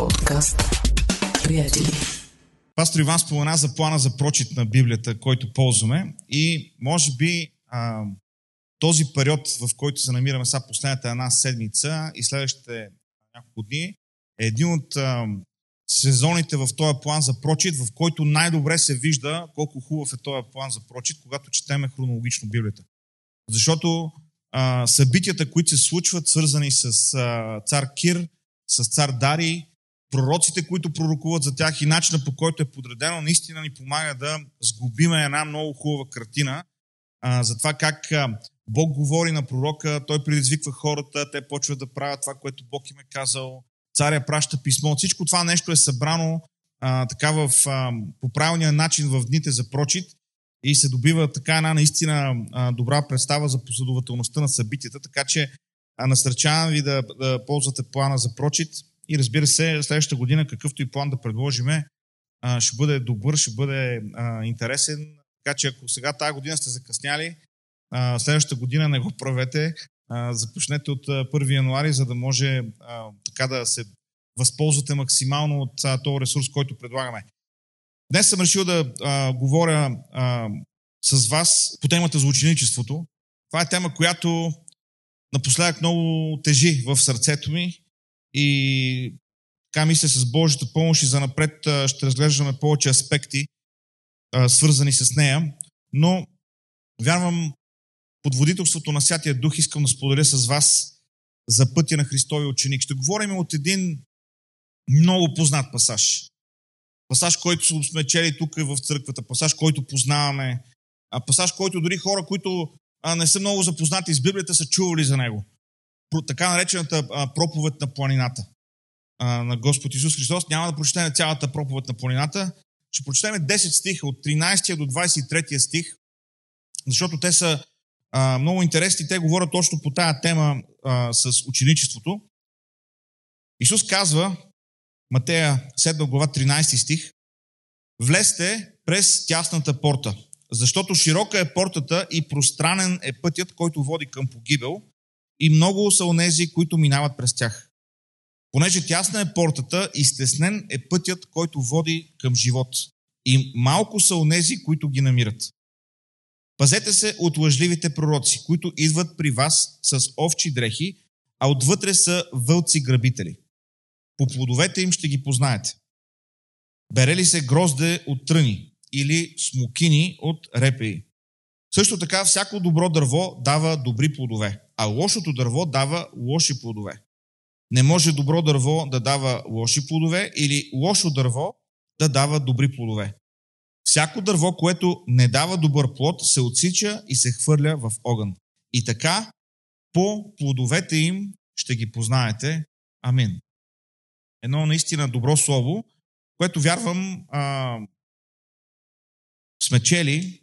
Подкаст. Приятели. Пастор Иван спомена за плана за прочит на Библията, който ползваме и може би а, този период, в който се намираме сега последната една седмица и следващите няколко дни, е един от а, сезоните в този план за прочит, в който най-добре се вижда колко хубав е този план за прочит, когато четеме хронологично Библията. Защото а, събитията, които се случват, свързани с а, цар Кир, с цар Дарий, пророците, които пророкуват за тях и начина по който е подредено, наистина ни помага да сгубиме една много хубава картина а, за това как а, Бог говори на пророка, той предизвиква хората, те почват да правят това, което Бог им е казал, царя праща писмо. Всичко това нещо е събрано а, така в, а, по правилния начин в дните за прочит и се добива така една наистина а, добра представа за последователността на събитията, така че а, насърчавам ви да, да ползвате плана за прочит и разбира се, следващата година, какъвто и план да предложиме, ще бъде добър, ще бъде интересен. Така че ако сега тази година сте закъсняли, следващата година не го правете. Започнете от 1 януари, за да може така да се възползвате максимално от този ресурс, който предлагаме. Днес съм решил да а, говоря а, с вас по темата за ученичеството. Това е тема, която напоследък много тежи в сърцето ми и така мисля с Божията помощ и за напред ще разглеждаме повече аспекти, свързани с нея. Но вярвам под водителството на Святия Дух искам да споделя с вас за пътя на Христови ученик. Ще говорим от един много познат пасаж. Пасаж, който сме чели тук в църквата, пасаж, който познаваме, пасаж, който дори хора, които не са много запознати с Библията, са чували за него така наречената проповед на планината на Господ Исус Христос. Няма да прочетем цялата проповед на планината. Ще прочетем 10 стиха от 13 до 23 стих, защото те са а, много интересни. Те говорят точно по тая тема а, с ученичеството. Исус казва, Матея 7 глава 13 стих, Влезте през тясната порта, защото широка е портата и пространен е пътят, който води към погибел, и много са онези, които минават през тях. Понеже тясна е портата и стеснен е пътят, който води към живот. И малко са онези, които ги намират. Пазете се от лъжливите пророци, които идват при вас с овчи дрехи, а отвътре са вълци грабители. По плодовете им ще ги познаете. Бере ли се грозде от тръни или смокини от репеи? Също така всяко добро дърво дава добри плодове, а лошото дърво дава лоши плодове. Не може добро дърво да дава лоши плодове или лошо дърво да дава добри плодове. Всяко дърво, което не дава добър плод, се отсича и се хвърля в огън. И така, по плодовете им ще ги познаете. Амин. Едно наистина добро слово, което вярвам а, сме чели,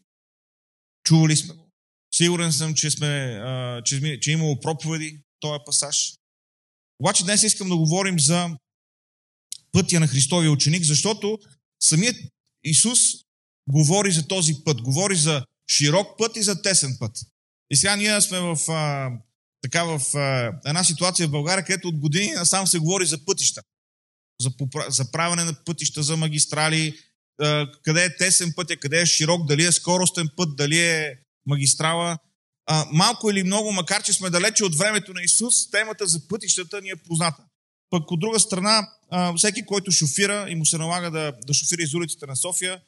чували сме го, Сигурен съм, че, сме, че, че е имало проповеди този пасаж. Обаче днес искам да говорим за пътя на Христовия ученик, защото самият Исус говори за този път. Говори за широк път и за тесен път. И сега ние сме в, а, така, в а, една ситуация в България, където от години насам се говори за пътища. За, за правене на пътища, за магистрали, а, къде е тесен пътя, къде е широк, дали е скоростен път, дали е магистрала. А, малко или много, макар че сме далече от времето на Исус, темата за пътищата ни е позната. Пък от друга страна, а, всеки, който шофира и му се налага да, да шофира из улиците на София,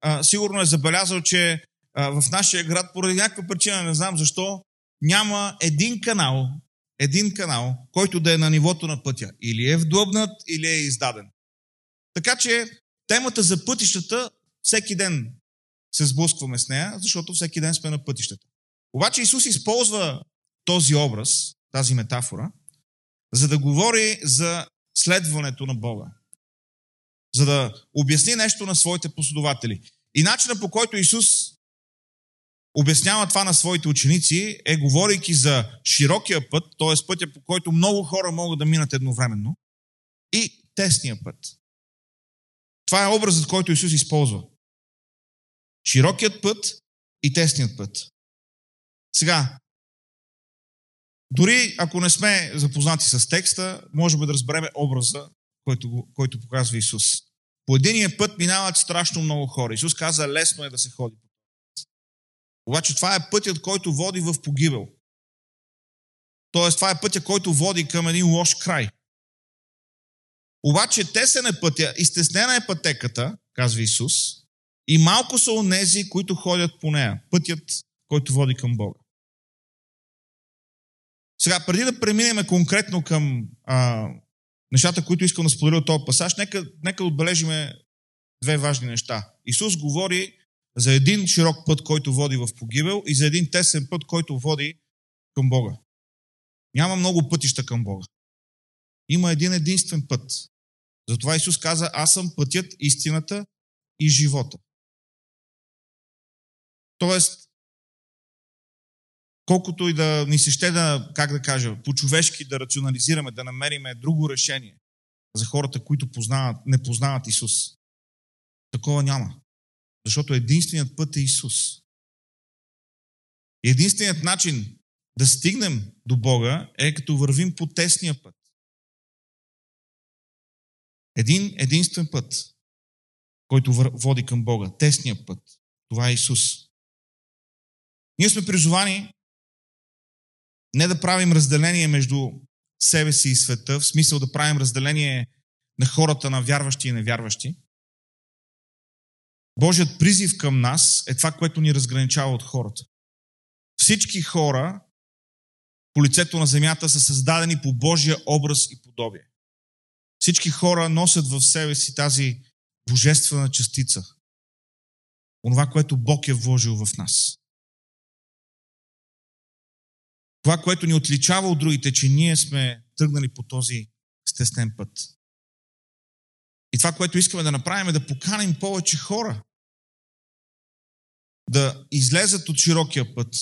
а, сигурно е забелязал, че а, в нашия град, поради някаква причина, не знам защо, няма един канал, един канал, който да е на нивото на пътя. Или е вдлъбнат, или е издаден. Така че темата за пътищата всеки ден се сблъскваме с нея, защото всеки ден сме на пътищата. Обаче Исус използва този образ, тази метафора, за да говори за следването на Бога. За да обясни нещо на своите последователи. И начинът по който Исус обяснява това на своите ученици е говорейки за широкия път, т.е. пътя по който много хора могат да минат едновременно, и тесния път. Това е образът, който Исус използва. Широкият път и тесният път. Сега, дори ако не сме запознати с текста, можем да разбереме образа, който, който показва Исус. По единия път минават страшно много хора. Исус каза, лесно е да се ходи. Обаче това е пътят, който води в погибел. Тоест, това е пътя, който води към един лош край. Обаче тесен е пътя, изтеснена е пътеката, казва Исус, и малко са онези, които ходят по нея. Пътят, който води към Бога. Сега, преди да преминем конкретно към а, нещата, които искам да споделя от този пасаж, нека, нека отбележиме две важни неща. Исус говори за един широк път, който води в погибел и за един тесен път, който води към Бога. Няма много пътища към Бога. Има един единствен път. Затова Исус каза, аз съм пътят, истината и живота. Тоест, колкото и да ни се ще да, как да кажа, по-човешки да рационализираме, да намериме друго решение за хората, които познават, не познават Исус. Такова няма. Защото единственият път е Исус. Единственият начин да стигнем до Бога е като вървим по тесния път. Един единствен път, който води към Бога. Тесния път. Това е Исус. Ние сме призовани не да правим разделение между себе си и света, в смисъл да правим разделение на хората на вярващи и невярващи. Божият призив към нас е това, което ни разграничава от хората. Всички хора по лицето на земята са създадени по Божия образ и подобие. Всички хора носят в себе си тази божествена частица. Онова, което Бог е вложил в нас. Това, което ни отличава от другите, че ние сме тръгнали по този стеснен път. И това, което искаме да направим е да поканим повече хора да излезат от широкия път,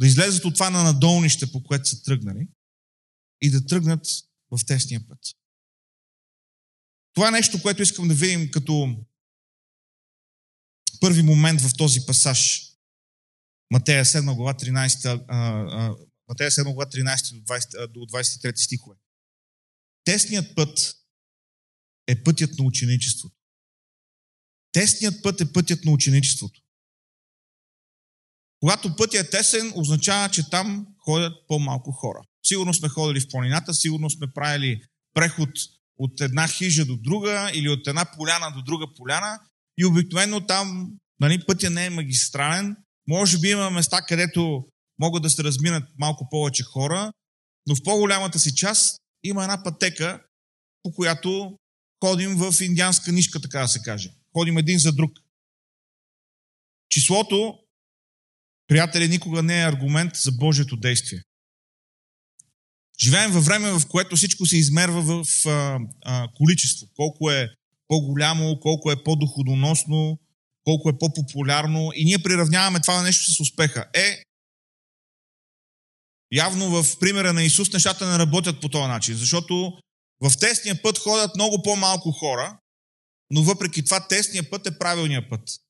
да излезат от това на надолнище, по което са тръгнали и да тръгнат в тесния път. Това е нещо, което искам да видим като първи момент в този пасаж. Матея 7 глава 13, а, а, Матея 7 глава 13 до, 20, а, до 23 стихове. Тесният път е пътят на ученичеството. Тесният път е пътят на ученичеството. Когато пътят е тесен, означава, че там ходят по-малко хора. Сигурно сме ходили в планината, сигурно сме правили преход от една хижа до друга или от една поляна до друга поляна и обикновено там нали, пътя не е магистрален. Може би има места, където могат да се разминат малко повече хора, но в по-голямата си част има една пътека, по която ходим в индианска нишка, така да се каже. Ходим един за друг. Числото, приятели, никога не е аргумент за Божието действие. Живеем във време, в което всичко се измерва в а, а, количество. Колко е по-голямо, колко е по-доходоносно, колко е по-популярно. И ние приравняваме това нещо с успеха. Е, явно в примера на Исус нещата не работят по този начин, защото в тесния път ходят много по-малко хора, но въпреки това тесния път е правилния път.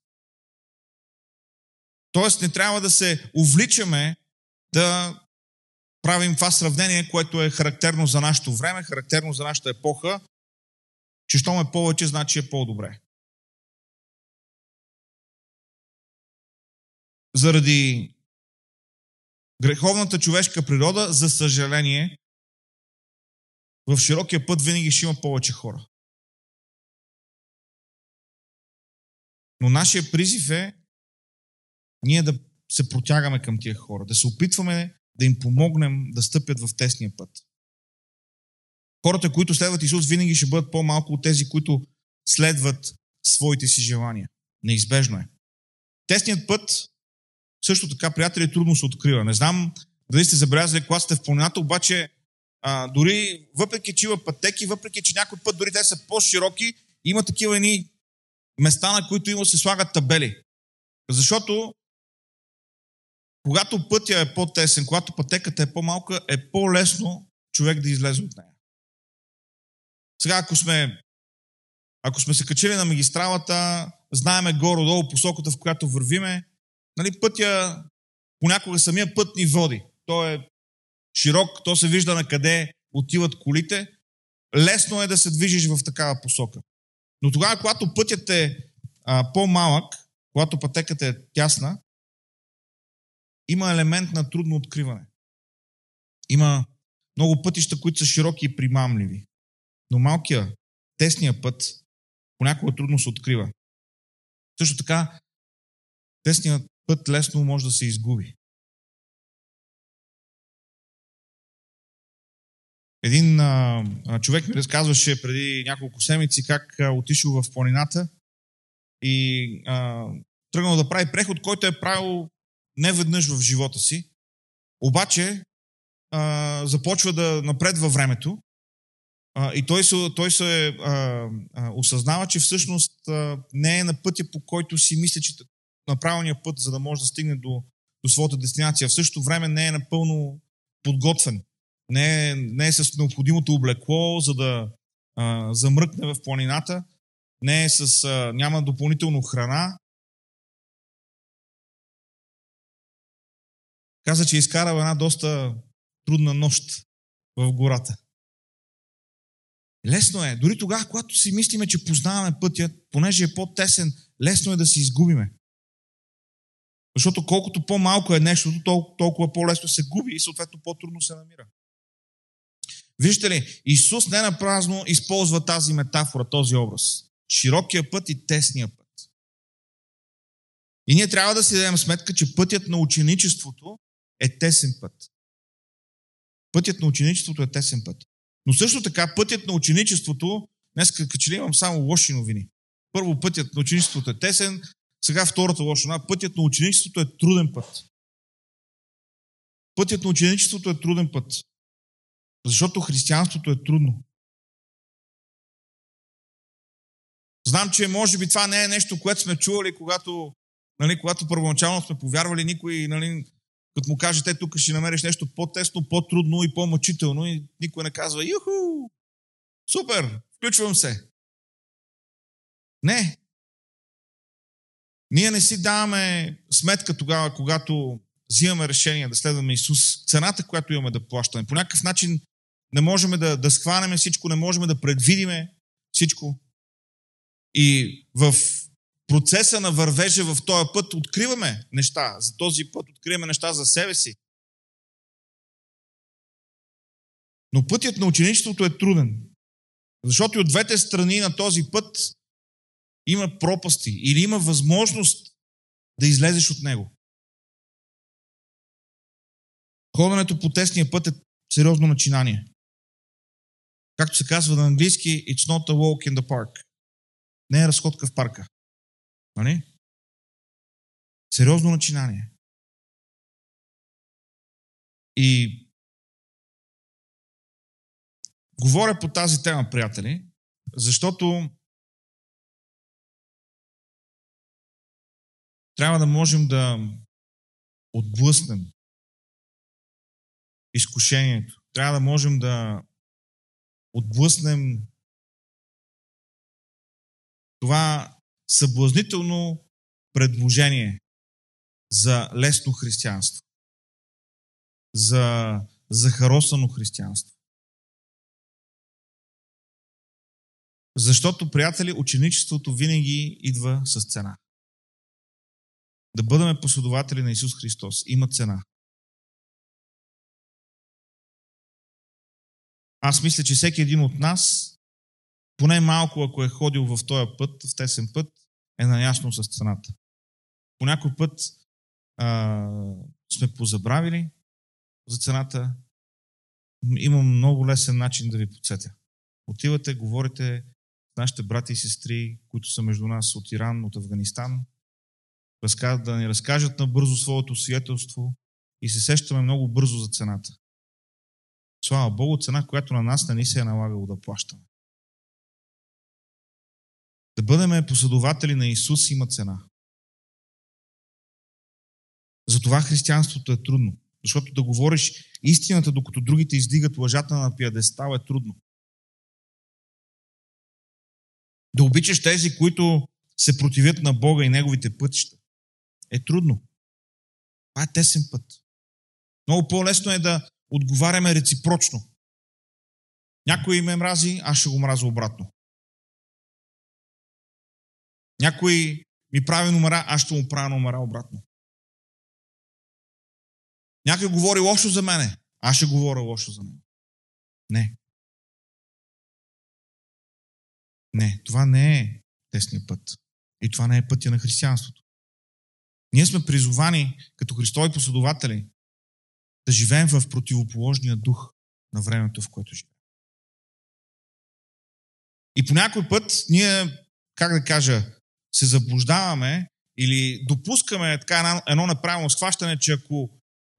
Тоест не трябва да се увличаме да правим това сравнение, което е характерно за нашето време, характерно за нашата епоха, че щом е повече, значи е по-добре. Заради греховната човешка природа, за съжаление, в широкия път винаги ще има повече хора. Но нашия призив е ние да се протягаме към тия хора, да се опитваме да им помогнем да стъпят в тесния път. Хората, които следват Исус, винаги ще бъдат по-малко от тези, които следват своите си желания. Неизбежно е. Тесният път, също така, приятели, трудно се открива. Не знам дали сте забелязали, когато сте в планината, обаче а, дори, въпреки че има пътеки, въпреки че някой път дори те са по-широки, има такива едни места, на които има се слагат табели. Защото когато пътя е по-тесен, когато пътеката е по-малка, е по-лесно човек да излезе от нея. Сега, ако сме, ако сме се качили на магистралата, знаеме горе-долу посоката, в която вървиме, нали, пътя, понякога самия път ни води. Той е широк, то се вижда на къде отиват колите. лесно е да се движиш в такава посока. Но тогава, когато пътят е а, по-малък, когато пътеката е тясна, има елемент на трудно откриване. Има много пътища, които са широки и примамливи. Но малкия, тесния път понякога трудно се открива. Също така, тесният път лесно може да се изгуби. Един а, човек ми разказваше преди няколко седмици как а, отишъл в планината и а, тръгнал да прави преход, който е правил не веднъж в живота си. Обаче а, започва да напредва времето а, и той се, той се а, а, осъзнава, че всъщност а, не е на пътя, по който си мисли, че на правилния път, за да може да стигне до, до своята дестинация. В същото време не е напълно подготвен. Не е, не е с необходимото облекло, за да а, замръкне в планината. Не е с, а, няма допълнително храна. Каза, че е изкарал една доста трудна нощ в гората. Лесно е. Дори тогава, когато си мислиме, че познаваме пътя, понеже е по-тесен, лесно е да се изгубиме. Защото колкото по-малко е нещото, толкова, по-лесно се губи и съответно по-трудно се намира. Вижте ли, Исус не напразно използва тази метафора, този образ. Широкия път и тесния път. И ние трябва да си дадем сметка, че пътят на ученичеството е тесен път. Пътят на ученичеството е тесен път. Но също така пътят на ученичеството, днес като че ли имам само лоши новини. Първо пътят на ученичеството е тесен, сега втората лоша новина. Пътят на ученичеството е труден път. Пътят на ученичеството е труден път. Защото християнството е трудно. Знам, че може би това не е нещо, което сме чували, когато, нали, когато първоначално сме повярвали, никой, нали, като му каже, те тук ще намериш нещо по-тесно, по-трудно и по-мъчително и никой не казва, юху, супер, включвам се. Не. Ние не си даваме сметка тогава, когато взимаме решение да следваме Исус, цената, която имаме да плащаме. По някакъв начин не можем да, да схванеме всичко, не можем да предвидиме всичко. И в процеса на вървежа в този път откриваме неща. За този път откриваме неща за себе си. Но пътят на ученичеството е труден. Защото и от двете страни на този път има пропасти или има възможност да излезеш от него. Ходенето по тесния път е сериозно начинание. Както се казва на английски, it's not a walk in the park. Не е разходка в парка. Нали? Сериозно начинание. И говоря по тази тема, приятели, защото трябва да можем да отблъснем изкушението. Трябва да можем да отблъснем това съблазнително предложение за лесно християнство, за захаросано християнство. Защото, приятели, ученичеството винаги идва с цена. Да бъдем последователи на Исус Христос има цена. Аз мисля, че всеки един от нас, поне малко, ако е ходил в този път, в тесен път, е наясно с цената. По някой път а, сме позабравили за цената. Имам много лесен начин да ви подсетя. Отивате, говорите с нашите брати и сестри, които са между нас от Иран, от Афганистан, да ни разкажат набързо своето свидетелство и се сещаме много бързо за цената. Слава Богу, цена, която на нас не ни се е налагало да плащаме. Да бъдем последователи на Исус има цена. Затова християнството е трудно. Защото да говориш истината, докато другите издигат лъжата на пиадестал е трудно. Да обичаш тези, които се противят на Бога и Неговите пътища, е трудно. Това е тесен път. Много по-лесно е да отговаряме реципрочно. Някой ме мрази, аз ще го мразя обратно. Някой ми прави номера, аз ще му правя номера обратно. Някой говори лошо за мене, аз ще говоря лошо за него. Не. Не, това не е тесния път. И това не е пътя на християнството. Ние сме призовани като Христови последователи да живеем в противоположния дух на времето, в което живеем. И по някой път ние, как да кажа, се заблуждаваме или допускаме така едно неправилно схващане, че ако,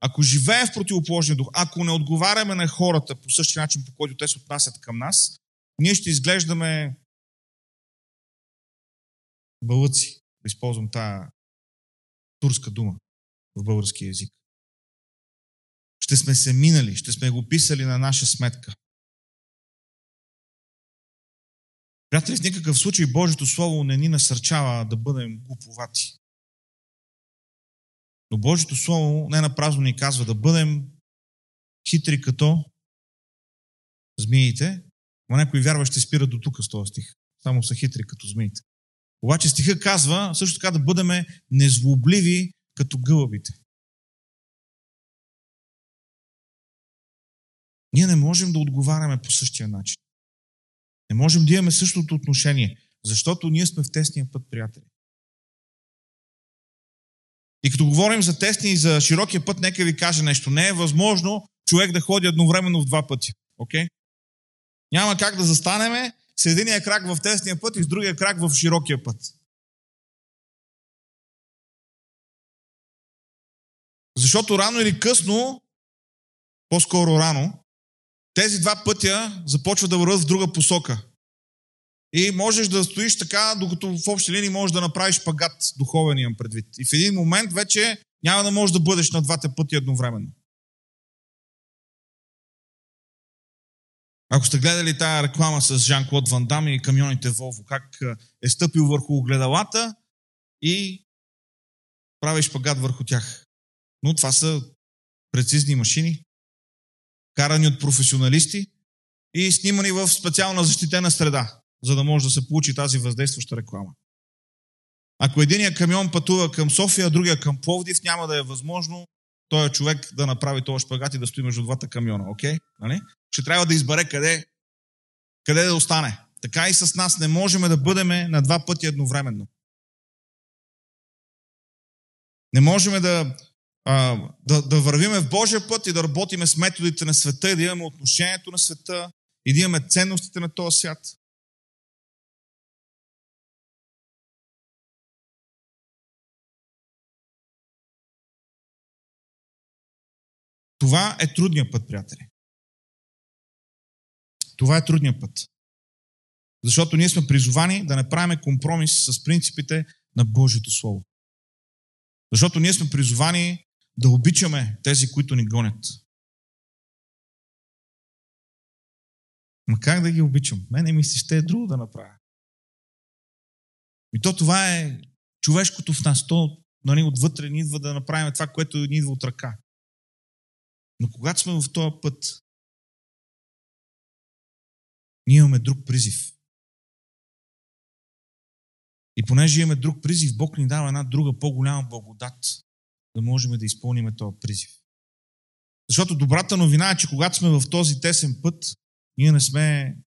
ако живеем в противоположния дух, ако не отговаряме на хората по същия начин, по който те се отнасят към нас, ние ще изглеждаме бълъци. Да използвам тази турска дума в български язик. Ще сме се минали, ще сме го писали на наша сметка. Приятели, в никакъв случай Божието Слово не ни насърчава да бъдем глуповати. Но Божието Слово не напразно ни казва да бъдем хитри като змиите, но някои вярващи спират до тук с този стих. Само са хитри като змиите. Обаче стиха казва също така да бъдем незлобливи като гълъбите. Ние не можем да отговаряме по същия начин. Не можем да имаме същото отношение, защото ние сме в тесния път, приятели. И като говорим за тесния и за широкия път, нека ви кажа нещо. Не е възможно човек да ходи едновременно в два пъти. Okay? Няма как да застанеме с единия крак в тесния път и с другия крак в широкия път. Защото рано или късно, по-скоро рано, тези два пътя започват да върват в друга посока. И можеш да стоиш така, докато в общи линии можеш да направиш пагат, духовен имам предвид. И в един момент вече няма да можеш да бъдеш на двата пъти едновременно. Ако сте гледали тая реклама с Жан-Клод Ван Дам и камионите Волво, как е стъпил върху огледалата и правиш пагат върху тях. Но това са прецизни машини, карани от професионалисти и снимани в специална защитена среда, за да може да се получи тази въздействаща реклама. Ако единия камион пътува към София, а другия към Пловдив, няма да е възможно този човек да направи този шпагат и да стои между двата камиона. Окей? Нали? Ще трябва да избере къде, къде да остане. Така и с нас не можем да бъдем на два пъти едновременно. Не можем да а, да, да вървиме в Божия път и да работиме с методите на света и да имаме отношението на света и да имаме ценностите на този свят. Това е трудният път, приятели. Това е трудният път. Защото ние сме призовани да не правим компромис с принципите на Божието Слово. Защото ние сме призовани да обичаме тези, които ни гонят. Ма как да ги обичам? Мене ми се ще е друго да направя. И то това е човешкото в нас. То нали, отвътре ни идва да направим това, което ни идва от ръка. Но когато сме в този път, ние имаме друг призив. И понеже имаме друг призив, Бог ни дава една друга по-голяма благодат да можем да изпълним този призив. Защото добрата новина е, че когато сме в този тесен път, ние не сме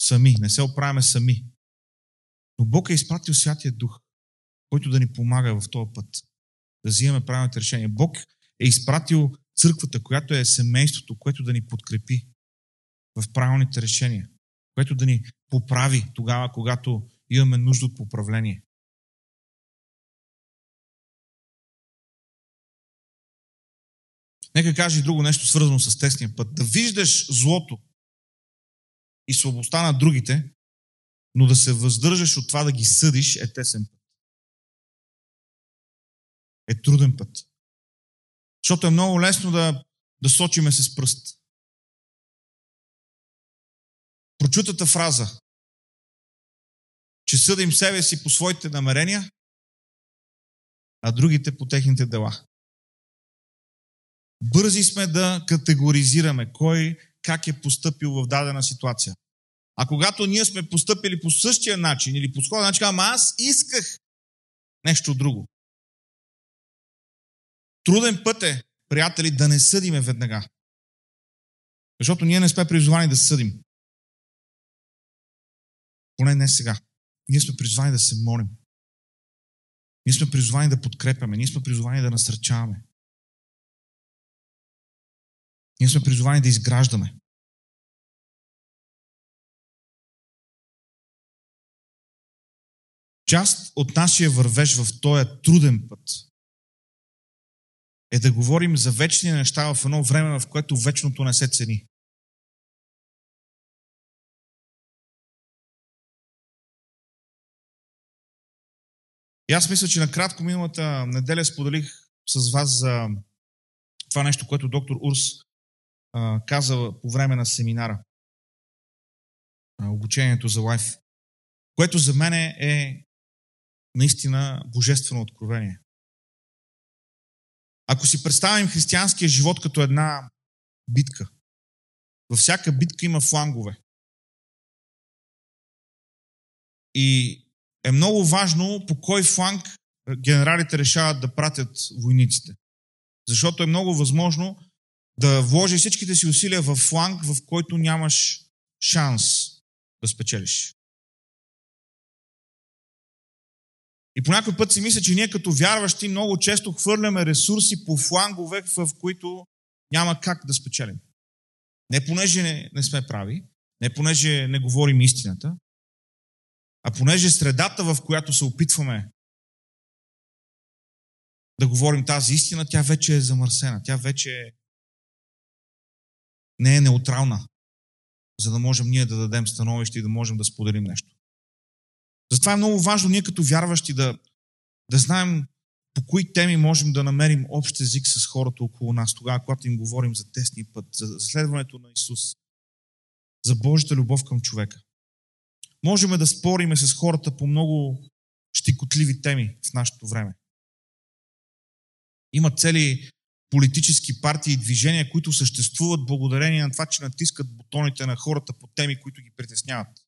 сами, не се оправяме сами. Но Бог е изпратил Святия Дух, който да ни помага в този път, да взимаме правилните решения. Бог е изпратил църквата, която е семейството, което да ни подкрепи в правилните решения, което да ни поправи тогава, когато имаме нужда от поправление. Нека каже друго нещо свързано с тесния път. Да виждаш злото и слабостта на другите, но да се въздържаш от това да ги съдиш е тесен път. Е труден път. Защото е много лесно да, да сочиме с пръст. Прочутата фраза, че съдим себе си по своите намерения, а другите по техните дела. Бързи сме да категоризираме кой как е поступил в дадена ситуация. А когато ние сме поступили по същия начин или по сходен начин, ама аз исках нещо друго. Труден път е, приятели, да не съдиме веднага. Защото ние не сме призвани да съдим. Поне не сега. Ние сме призвани да се молим. Ние сме призвани да подкрепяме. Ние сме призвани да насърчаваме. Ние сме призвани да изграждаме. Част от нашия вървеж в този труден път е да говорим за вечни неща в едно време, в което вечното не се цени. И аз мисля, че накратко миналата неделя споделих с вас за това нещо, което доктор Урс а, каза по време на семинара. А, обучението за лайф. Което за мен е наистина божествено откровение. Ако си представим християнския живот като една битка, във всяка битка има флангове. И е много важно по кой фланг генералите решават да пратят войниците. Защото е много възможно да вложи всичките си усилия в фланг, в който нямаш шанс да спечелиш. И по път си мисля, че ние като вярващи много често хвърляме ресурси по флангове, в които няма как да спечелим. Не понеже не, не сме прави, не понеже не говорим истината, а понеже средата, в която се опитваме да говорим тази истина, тя вече е замърсена, тя вече не е неутрална, за да можем ние да дадем становище и да можем да споделим нещо. Затова е много важно ние като вярващи да, да знаем по кои теми можем да намерим общ език с хората около нас, тогава, когато им говорим за тесния път, за следването на Исус, за Божията любов към човека. Можем да спориме с хората по много щикотливи теми в нашето време. Има цели политически партии и движения, които съществуват благодарение на това, че натискат бутоните на хората по теми, които ги притесняват.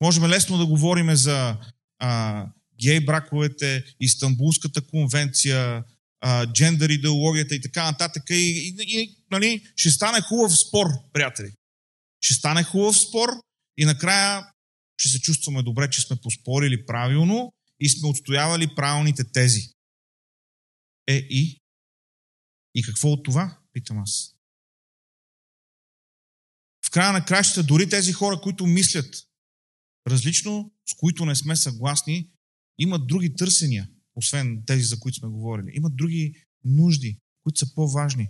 Можем лесно да говорим за а, гей браковете, Истанбулската конвенция, а, джендър идеологията и така нататък. И, и, и нали, ще стане хубав спор, приятели. Ще стане хубав спор и накрая ще се чувстваме добре, че сме поспорили правилно и сме отстоявали правилните тези. Е и? И какво от това? Питам аз. В края на кращата, дори тези хора, които мислят различно, с които не сме съгласни, имат други търсения, освен тези, за които сме говорили. Имат други нужди, които са по-важни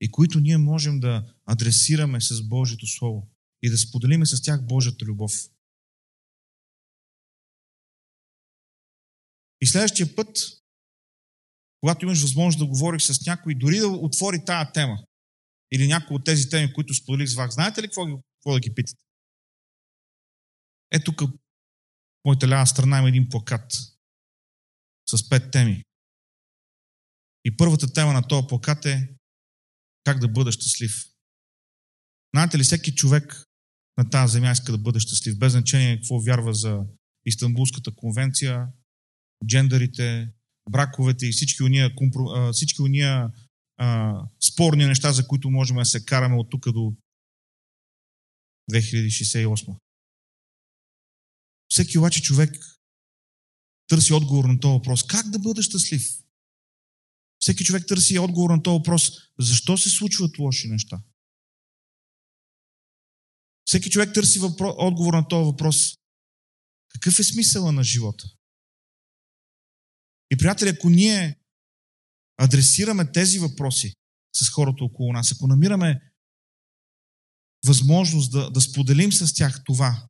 и които ние можем да адресираме с Божието Слово и да споделиме с тях Божията любов. И следващия път, когато имаш възможност да говориш с някой, дори да отвори тая тема или някои от тези теми, които споделих с вас, знаете ли какво, какво да ги питате? Е, тук моята лява страна има един плакат с пет теми. И първата тема на този плакат е как да бъда щастлив. Знаете ли, всеки човек на тази земя иска да бъде щастлив, без значение какво вярва за Истанбулската конвенция, джендерите, браковете и всички уния, всички уния а, спорни неща, за които можем да се караме от тук до 2068. Всеки обаче човек търси отговор на този въпрос. Как да бъда щастлив? Всеки човек търси отговор на този въпрос. Защо се случват лоши неща? Всеки човек търси въпро... отговор на този въпрос. Какъв е смисъла на живота? И, приятели, ако ние адресираме тези въпроси с хората около нас, ако намираме възможност да, да споделим с тях това,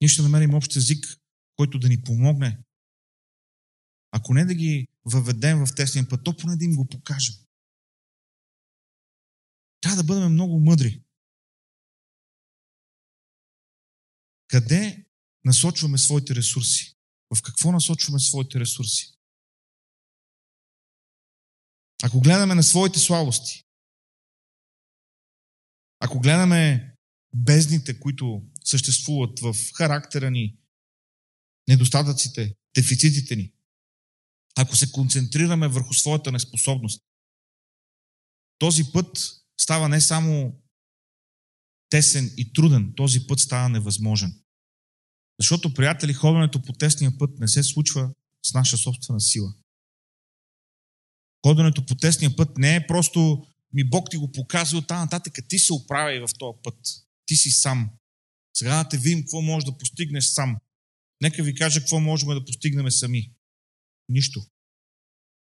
ние ще намерим общ език, който да ни помогне. Ако не да ги въведем в тесния път, то поне да им го покажем. Трябва да бъдем много мъдри. Къде насочваме своите ресурси? В какво насочваме своите ресурси? Ако гледаме на своите слабости, ако гледаме бездните, които съществуват в характера ни, недостатъците, дефицитите ни, ако се концентрираме върху своята неспособност, този път става не само тесен и труден, този път става невъзможен. Защото, приятели, ходенето по тесния път не се случва с наша собствена сила. Ходенето по тесния път не е просто ми Бог ти го показва от нататък, ти се оправяй в този път. Ти си сам. Сега да те видим какво можеш да постигнеш сам. Нека ви кажа какво можем да постигнем сами. Нищо.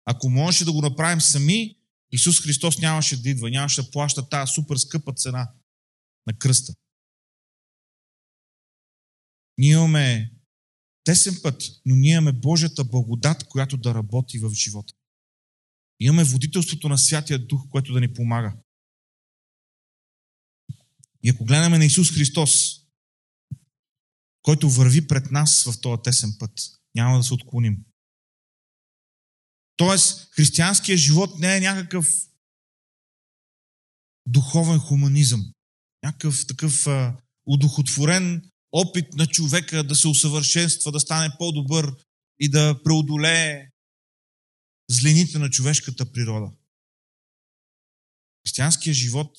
Ако можеше да го направим сами, Исус Христос нямаше да идва, нямаше да плаща тази супер скъпа цена на кръста. Ние имаме тесен път, но ние имаме Божията благодат, която да работи в живота. Имаме водителството на Святия Дух, което да ни помага. И ако гледаме на Исус Христос, който върви пред нас в този тесен път, няма да се отклоним. Тоест, християнският живот не е някакъв духовен хуманизъм. Някакъв такъв а, удохотворен опит на човека да се усъвършенства, да стане по-добър и да преодолее злените на човешката природа. Християнският живот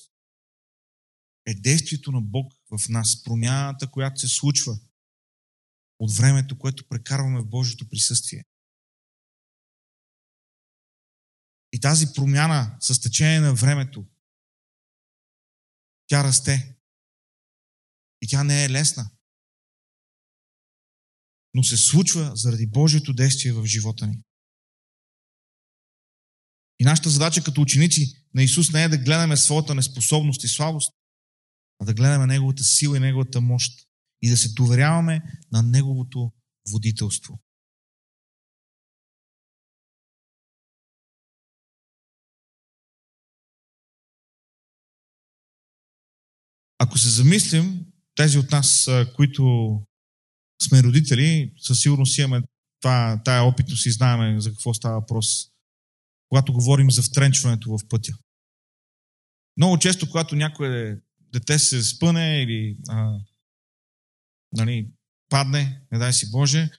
е действието на Бог в нас, промяната, която се случва от времето, което прекарваме в Божието присъствие. И тази промяна с течение на времето, тя расте. И тя не е лесна. Но се случва заради Божието действие в живота ни. И нашата задача като ученици на Исус не е да гледаме своята неспособност и слабост, а да гледаме Неговата сила и Неговата мощ и да се доверяваме на Неговото водителство. Ако се замислим, тези от нас, които сме родители, със сигурност имаме това, тая опитност и знаеме за какво става въпрос, когато говорим за втренчването в пътя. Много често, когато някое дете се спъне или а, нали, падне, не дай си Боже,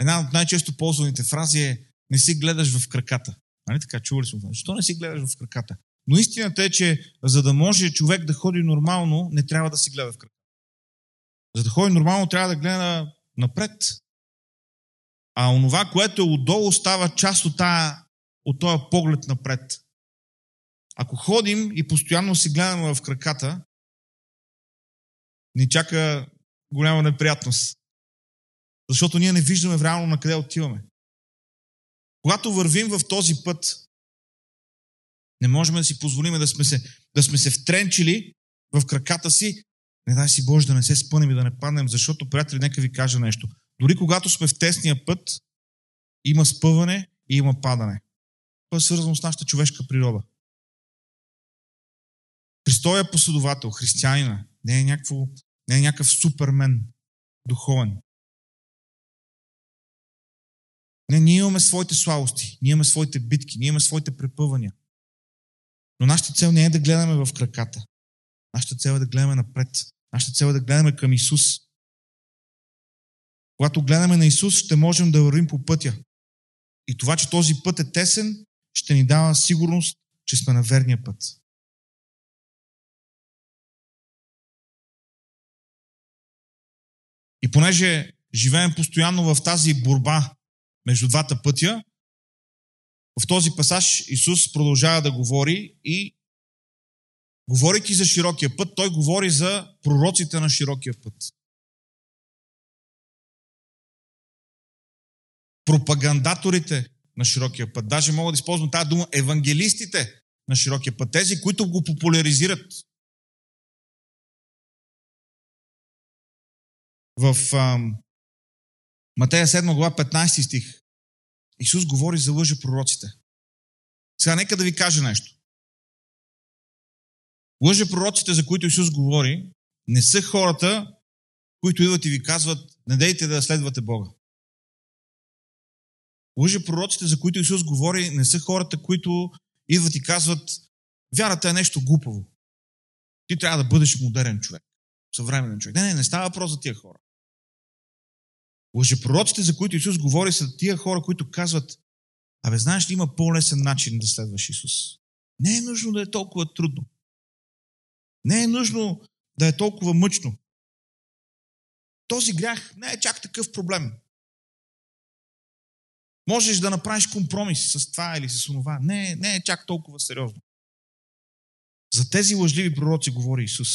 една от най-често ползваните фрази е не си гледаш в краката. Нали така, чували сме? Защо не си гледаш в краката? Но истината е, че за да може човек да ходи нормално, не трябва да си гледа в краката. За да ходи нормално, трябва да гледа напред. А онова, което е отдолу, става част от, тая, от този поглед напред. Ако ходим и постоянно си гледаме в краката, ни чака голяма неприятност. Защото ние не виждаме реално на къде отиваме. Когато вървим в този път, не можем да си позволим да сме се, да сме се втренчили в краката си. Не дай си Боже да не се спънем и да не паднем, защото, приятели, нека ви кажа нещо. Дори когато сме в тесния път, има спъване и има падане. Това е свързано с нашата човешка природа. Христос е последовател, християнина. Не е, някакво, не е някакъв супермен, духовен. Не, ние имаме своите слабости, ние имаме своите битки, ние имаме своите препъвания. Но нашата цел не е да гледаме в краката. Нашата цел е да гледаме напред. Нашата цел е да гледаме към Исус. Когато гледаме на Исус, ще можем да вървим по пътя. И това, че този път е тесен, ще ни дава сигурност, че сме на верния път. Понеже живеем постоянно в тази борба между двата пътя, в този пасаж Исус продължава да говори и говорейки за широкия път, той говори за пророците на широкия път. Пропагандаторите на широкия път. Даже мога да използвам тази дума евангелистите на широкия път. Тези, които го популяризират. В ам, Матея 7 глава 15 стих Исус говори за лъжа пророците. Сега нека да ви кажа нещо. Лъжа пророците, за които Исус говори, не са хората, които идват и ви казват, не дейте да следвате Бога. Лъжа пророците, за които Исус говори, не са хората, които идват и казват, вярата е нещо глупаво. Ти трябва да бъдеш модерен човек, съвременен човек. Не, не, не става въпрос за тия хора. Лъжепророците, за които Исус говори, са тия хора, които казват, абе, знаеш ли, има по-лесен начин да следваш Исус. Не е нужно да е толкова трудно. Не е нужно да е толкова мъчно. Този грях не е чак такъв проблем. Можеш да направиш компромис с това или с това. Не, не е чак толкова сериозно. За тези лъжливи пророци говори Исус.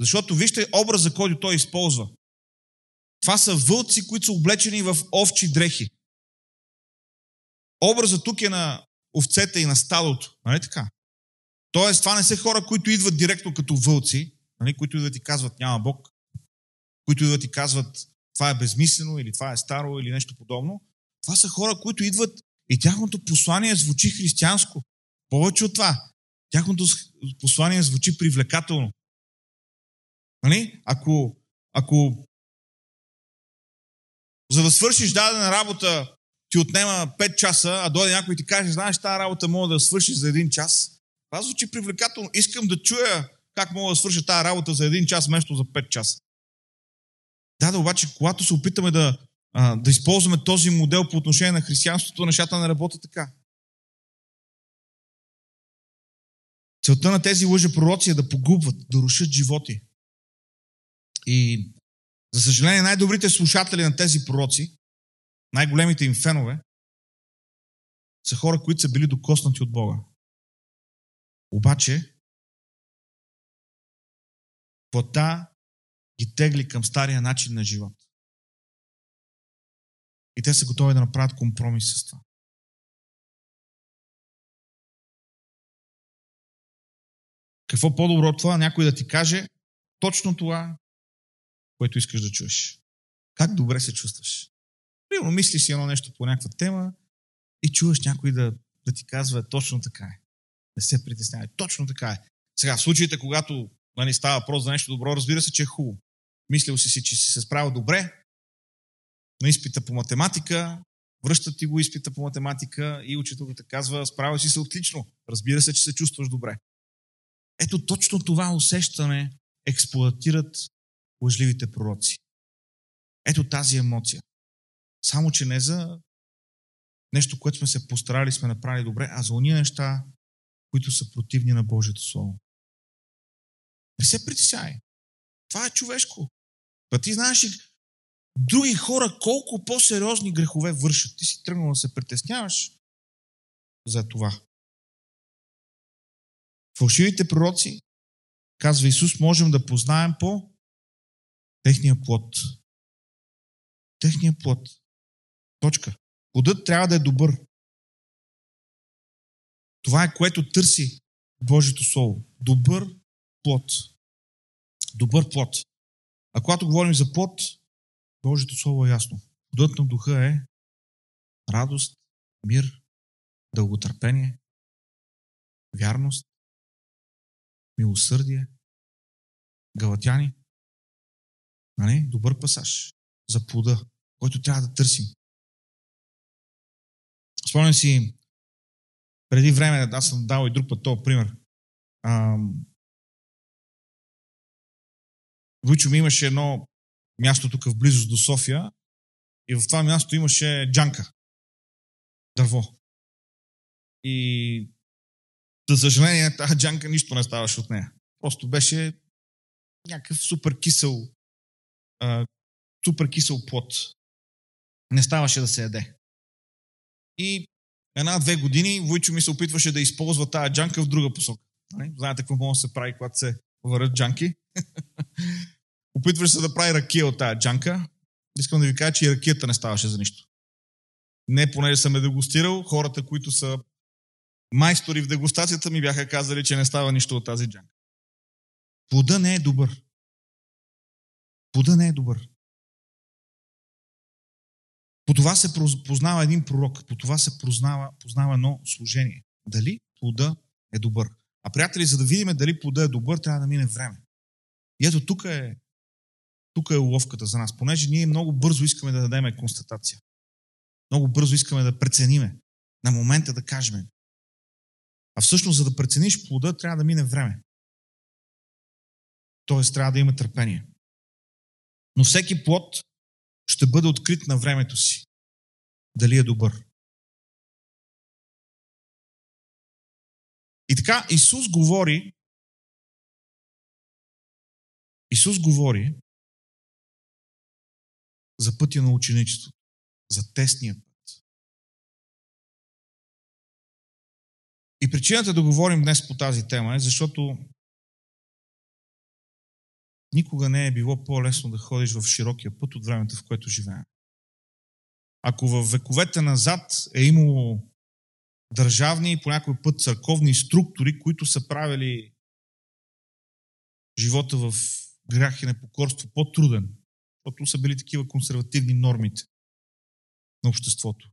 Защото вижте образа, който той използва. Това са вълци, които са облечени в овчи дрехи. Образът тук е на овцете и на стадото. Нали така? Тоест, това не са хора, които идват директно като вълци, нали, които идват и казват няма Бог, които идват и казват това е безмислено или това е старо или нещо подобно. Това са хора, които идват и тяхното послание звучи християнско. Повече от това. Тяхното послание звучи привлекателно. Нали? Ако, ако за да свършиш дадена работа ти отнема 5 часа, а дойде някой и ти каже, знаеш, тази работа мога да свършиш за един час. Това звучи привлекателно. Искам да чуя как мога да свърша тази работа за един час, вместо за 5 часа. Да, да, обаче, когато се опитаме да, да използваме този модел по отношение на християнството, нещата не работят така. Целта на тези лъжи пророци е да погубват, да рушат животи. И, за съжаление, най-добрите слушатели на тези пророци, най-големите им фенове, са хора, които са били докоснати от Бога. Обаче, плата ги тегли към стария начин на живот. И те са готови да направят компромис с това. Какво по-добро от това? Някой да ти каже точно това, което искаш да чуеш. Как добре се чувстваш. Примерно мислиш си едно нещо по някаква тема и чуваш някой да, да ти казва точно така е. Не се притеснявай. Точно така е. Сега, в случаите, когато нали, става въпрос за нещо добро, разбира се, че е хубаво. Мислил си си, че си се справил добре на изпита по математика, връщат ти го изпита по математика и учителката казва, справил си се отлично. Разбира се, че се чувстваш добре. Ето точно това усещане експлуатират лъжливите пророци. Ето тази емоция. Само, че не за нещо, което сме се постарали, сме направили добре, а за уния неща, които са противни на Божието Слово. Не се притесняй. Това е човешко. Па ти знаеш ли, други хора колко по-сериозни грехове вършат. Ти си тръгнал да се притесняваш за това. Фалшивите пророци, казва Исус, можем да познаем по техния плод. Техния плод. Точка. Плодът трябва да е добър. Това е което търси Божието Слово. Добър плод. Добър плод. А когато говорим за плод, Божието Слово е ясно. Плодът на духа е радост, мир, дълготърпение, вярност, милосърдие, галатяни. Нали? Добър пасаж за плода, който трябва да търсим. Спомням си, преди време, аз съм дал и друг път този пример. Войчо ми имаше едно място тук в близост до София и в това място имаше джанка. Дърво. И за съжаление, тази джанка нищо не ставаше от нея. Просто беше някакъв супер кисел, а, супер кисел плод. Не ставаше да се яде. И една-две години Войчо ми се опитваше да използва тази джанка в друга посока. Нали? Знаете какво може да се прави, когато се върят джанки? Опитваш се да прави ракия от тази джанка. Искам да ви кажа, че и ракията не ставаше за нищо. Не понеже съм е дегустирал, хората, които са майстори в дегустацията ми бяха казали, че не става нищо от тази джанка. Плода не е добър. Плода не е добър. По това се познава един пророк, по това се познава, познава едно служение. Дали плода е добър. А приятели, за да видим дали плода е добър, трябва да мине време. И ето тук е, тук е уловката за нас, понеже ние много бързо искаме да дадем констатация. Много бързо искаме да прецениме. На момента да кажем. А всъщност, за да прецениш плода, трябва да мине време. Тоест, трябва да има търпение. Но всеки плод ще бъде открит на времето си. Дали е добър. И така, Исус говори Исус говори за пътя на ученичеството, за тесния път. И причината да говорим днес по тази тема е, защото никога не е било по-лесно да ходиш в широкия път от времето, в което живеем. Ако в вековете назад е имало държавни и по някой път църковни структури, които са правили живота в грях и непокорство по-труден, защото са били такива консервативни нормите на обществото.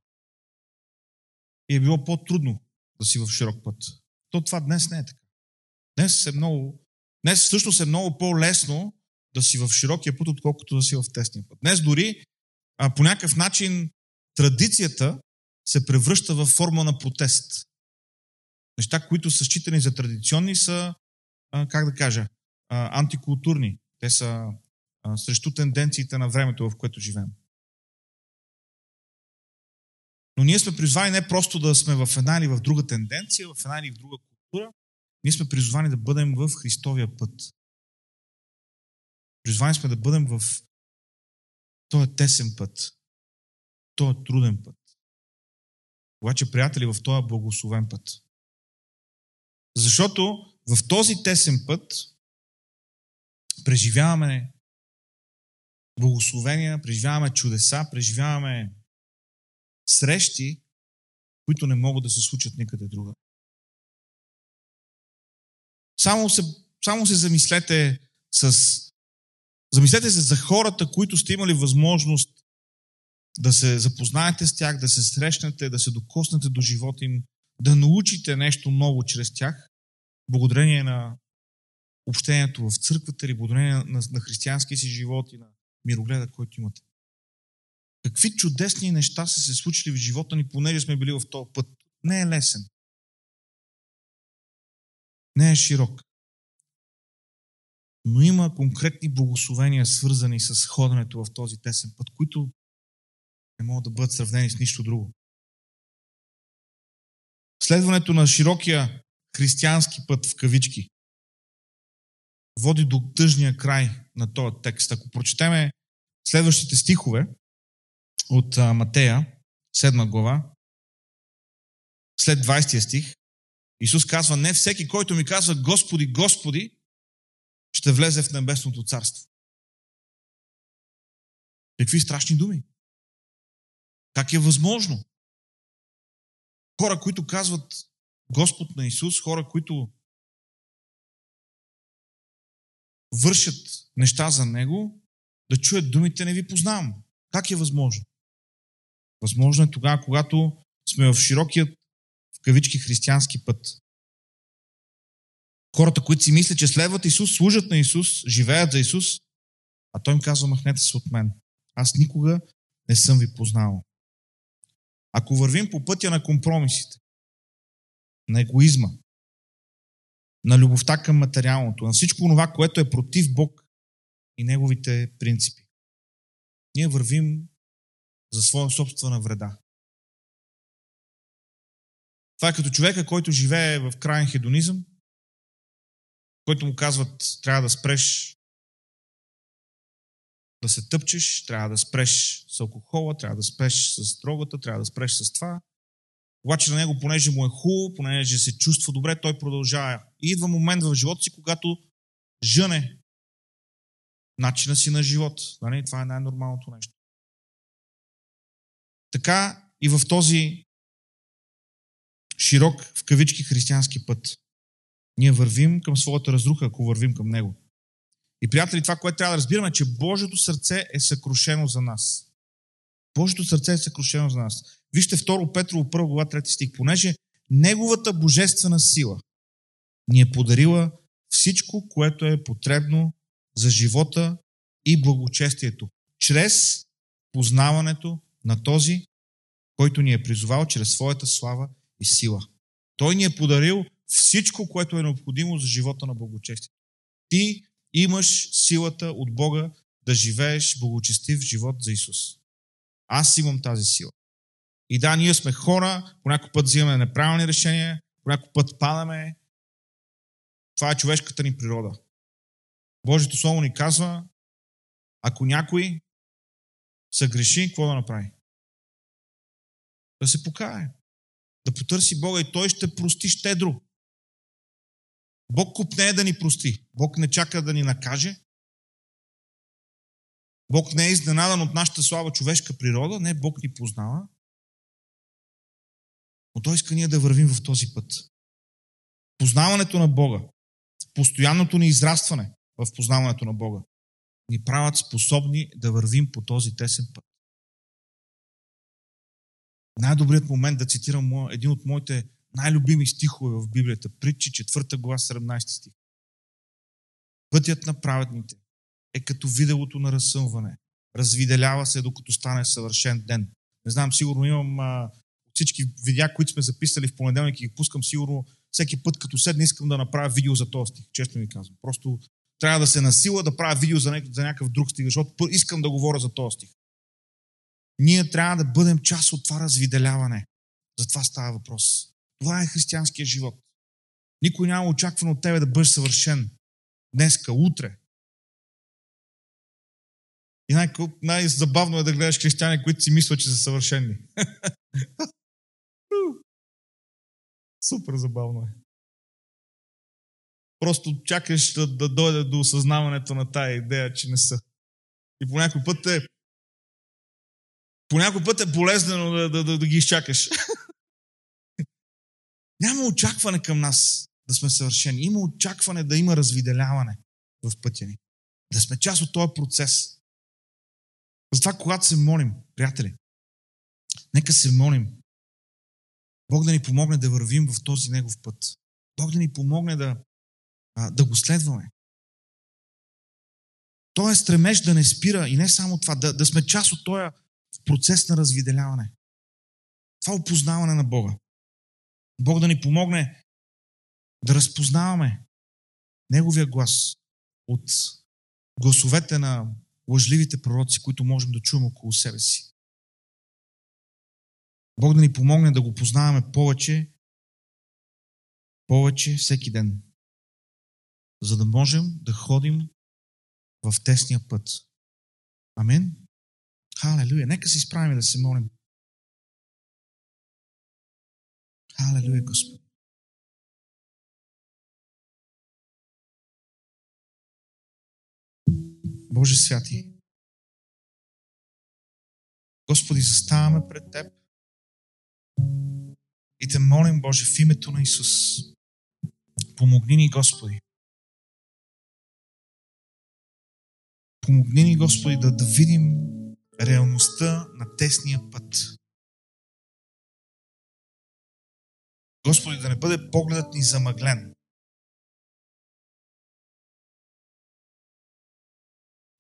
И е било по-трудно да си в широк път. То това днес не е така. Днес е много, днес всъщност е много по-лесно да си в широкия път, отколкото да си в тесния път. Днес дори а, по някакъв начин традицията се превръща в форма на протест. Неща, които са считани за традиционни, са, а, как да кажа, а, антикултурни. Те са а, срещу тенденциите на времето, в което живеем. Но ние сме призвани не просто да сме в една или в друга тенденция, в една или в друга култура. Ние сме призвани да бъдем в Христовия път. Призвани сме да бъдем в този тесен път, този труден път. Обаче, приятели, в този благословен път. Защото в този тесен път преживяваме благословения, преживяваме чудеса, преживяваме срещи, които не могат да се случат никъде друга. Само се, само се замислете с Замислете се за хората, които сте имали възможност да се запознаете с тях, да се срещнете, да се докоснете до живота им, да научите нещо ново чрез тях, благодарение на общението в църквата или благодарение на, на, християнския си живот и на мирогледа, който имате. Какви чудесни неща са се случили в живота ни, понеже сме били в този път. Не е лесен. Не е широк. Но има конкретни благословения, свързани с ходенето в този тесен път, които не могат да бъдат сравнени с нищо друго. Следването на широкия християнски път в кавички води до тъжния край на този текст. Ако прочетеме следващите стихове от Матея, 7 глава, след 20 стих, Исус казва, не всеки, който ми казва Господи, Господи, ще влезе в небесното царство. Какви страшни думи. Как е възможно? Хора, които казват Господ на Исус, хора, които вършат неща за Него, да чуят думите не ви познавам. Как е възможно? Възможно е тогава, когато сме в широкият, в кавички, християнски път. Хората, които си мислят, че следват Исус, служат на Исус, живеят за Исус, а Той им казва, махнете се от мен. Аз никога не съм ви познавал. Ако вървим по пътя на компромисите, на егоизма, на любовта към материалното, на всичко това, което е против Бог и Неговите принципи. Ние вървим за своя собствена вреда. Това е като човека, който живее в крайен хедонизъм, който му казват, трябва да спреш да се тъпчеш, трябва да спреш с алкохола, трябва да спреш с дрогата, трябва да спреш с това. Обаче на него, понеже му е хубаво, понеже се чувства добре, той продължава. И идва момент в живота си, когато жъне начина си на живот. Нали? Това е най-нормалното нещо. Така и в този широк, в кавички, християнски път. Ние вървим към своята разруха, ако вървим към него. И, приятели, това, което трябва да разбираме, е, че Божието сърце е съкрушено за нас. Божието сърце е съкрушено за нас. Вижте 2 Петрово 1 глава 3 стих. Понеже Неговата божествена сила ни е подарила всичко, което е потребно за живота и благочестието, чрез познаването на този, който ни е призовал чрез своята слава и сила. Той ни е подарил всичко, което е необходимо за живота на благочестие. Ти имаш силата от Бога да живееш благочестив живот за Исус. Аз имам тази сила. И да, ние сме хора, по някой път взимаме неправилни решения, по някой път падаме. Това е човешката ни природа. Божието Слово ни казва, ако някой се греши, какво да направи? Да се покае. Да потърси Бога и Той ще прости щедро. Бог купне е да ни прости. Бог не чака да ни накаже. Бог не е изненадан от нашата слаба човешка природа. Не, Бог ни познава. Но Той иска ние да вървим в този път. Познаването на Бога, постоянното ни израстване в познаването на Бога, ни правят способни да вървим по този тесен път. Най-добрият момент да цитирам един от моите най-любими стихове в Библията, притчи 4 глава 17 стих. Пътят на праведните е като виделото на разсъмване. Развиделява се, докато стане съвършен ден. Не знам, сигурно имам а, всички видеа, които сме записали в понеделник и ги пускам, сигурно всеки път, като седне, искам да направя видео за този стих. Честно ви казвам. Просто трябва да се насила да правя видео за някакъв друг стих, защото искам да говоря за този стих. Ние трябва да бъдем част от това развиделяване. За това става въпрос. Това е християнския живот. Никой няма очаквано от тебе да бъдеш съвършен. Днеска, утре. И най- най-забавно е да гледаш християни, които си мислят, че са съвършени. Супер забавно е. Просто чакаш да, да дойде до осъзнаването на тая идея, че не са. И по някой път е по някой път е болезнено да, да, да, да ги изчакаш. Няма очакване към нас да сме съвършени. Има очакване да има развиделяване в пътя ни. Да сме част от този процес. Затова, когато се молим, приятели, нека се молим. Бог да ни помогне да вървим в този Негов път. Бог да ни помогне да, да го следваме. Той е стремеж да не спира и не само това, да, да сме част от този процес на развиделяване. Това опознаване на Бога. Бог да ни помогне да разпознаваме Неговия глас от гласовете на лъжливите пророци, които можем да чуем около себе си. Бог да ни помогне да го познаваме повече, повече всеки ден, за да можем да ходим в тесния път. Амин. Халелуя. Нека се изправим да се молим. Халелуя, Господи. Боже святи, Господи, заставаме пред Теб и Те молим, Боже, в името на Исус. Помогни ни, Господи. Помогни ни, Господи, да, да видим реалността на тесния път. Господи, да не бъде погледът ни замъглен.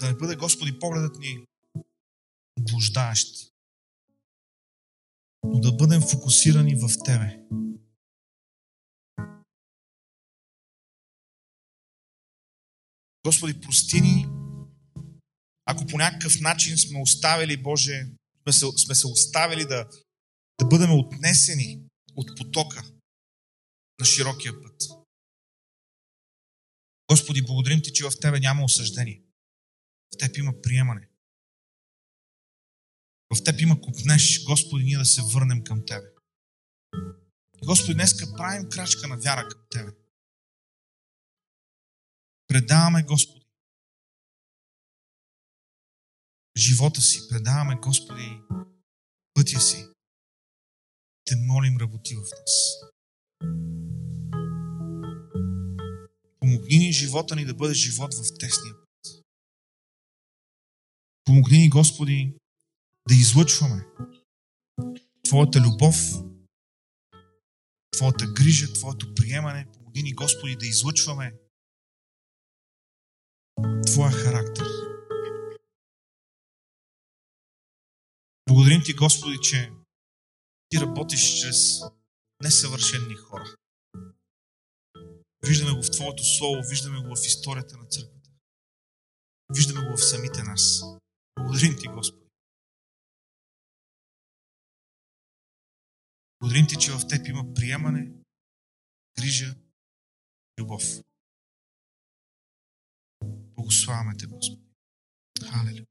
Да не бъде, Господи, погледът ни блуждаещ. Но да бъдем фокусирани в Тебе. Господи, прости ни, ако по някакъв начин сме оставили, Боже, сме се, сме се оставили да, да бъдем отнесени от потока на широкия път. Господи, благодарим Ти, че в Тебе няма осъждение. В Теб има приемане. В Теб има купнеш, Господи, ние да се върнем към Тебе. Господи, днеска правим крачка на вяра към Тебе. Предаваме, Господи, живота си, предаваме, Господи, пътя си. Те молим, работи в нас. Помогни ни живота ни да бъде живот в тесния път. Помогни ни, Господи, да излъчваме Твоята любов, Твоята грижа, Твоето приемане. Помогни ни, Господи, да излъчваме Твоя характер. Благодарим Ти, Господи, че Ти работиш чрез несъвършенни хора. Виждаме го в Твоето Слово, виждаме го в историята на църквата. Виждаме го в самите нас. Благодарим Ти, Господи. Благодарим Ти, че в Теб има приемане, грижа, любов. Благославяме Те, Господи. Халелуя.